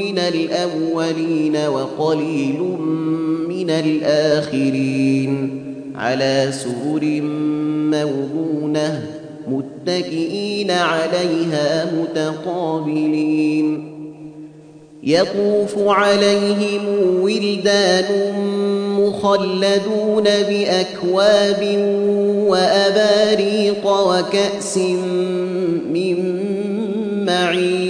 من الأولين وقليل من الآخرين على سرر موضونة متكئين عليها متقابلين. يطوف عليهم ولدان مخلدون بأكواب وأباريق وكأس من معين.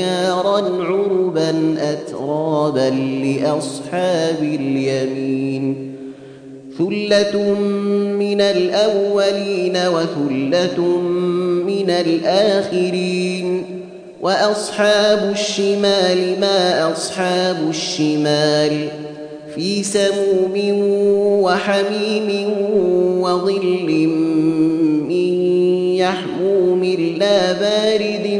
أبكارا عربا أترابا لأصحاب اليمين. ثلة من الأولين وثلة من الآخرين. وأصحاب الشمال ما أصحاب الشمال. في سموم وحميم وظل من يحموم لا بارد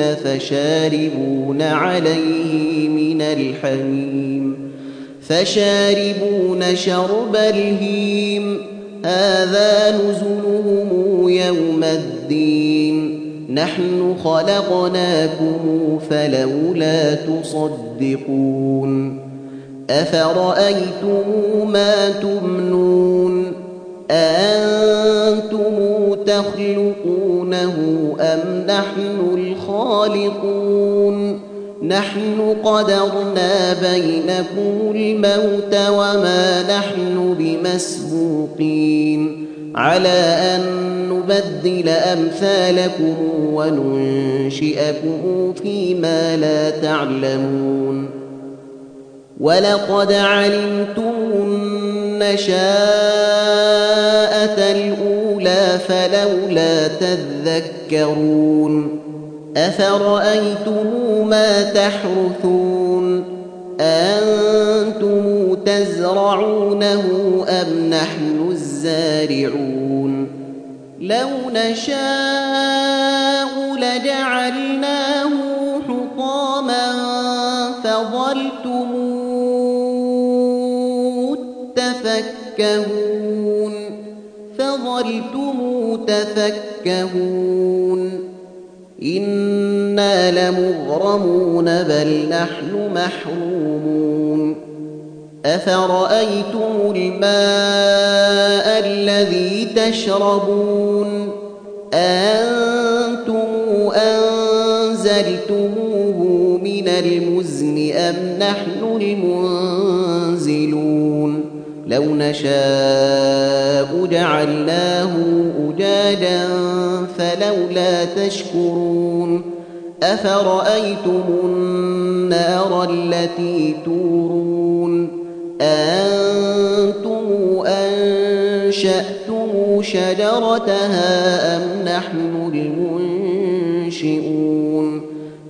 البطون فشاربون عليه من الحميم فشاربون شرب الهيم هذا نزلهم يوم الدين نحن خلقناكم فلولا تصدقون أفرأيتم ما تمنون أأنتم تخلقونه أم نحن الخالقون؟ نحن قدرنا بينكم الموت وما نحن بمسبوقين. على أن نبدل أمثالكم وننشئكم فيما لا تعلمون. ولقد علمتم النشاءة الأولى فلولا تذكرون أفرأيتم ما تحرثون أنتم تزرعونه أم نحن الزارعون لو نشاء لجعلناه حطاما فظلتم تفكهون فظلتم تفكهون إنا لمغرمون بل نحن محرومون. أفرأيتم الماء الذي تشربون؟ أنتم أنزلتموه من المزن أم نحن المنزلون؟ لو نشاء جعلناه أجاجا فلولا تشكرون أفرأيتم النار التي تورون أنتم أنشأتم شجرتها أم نحن المنشئون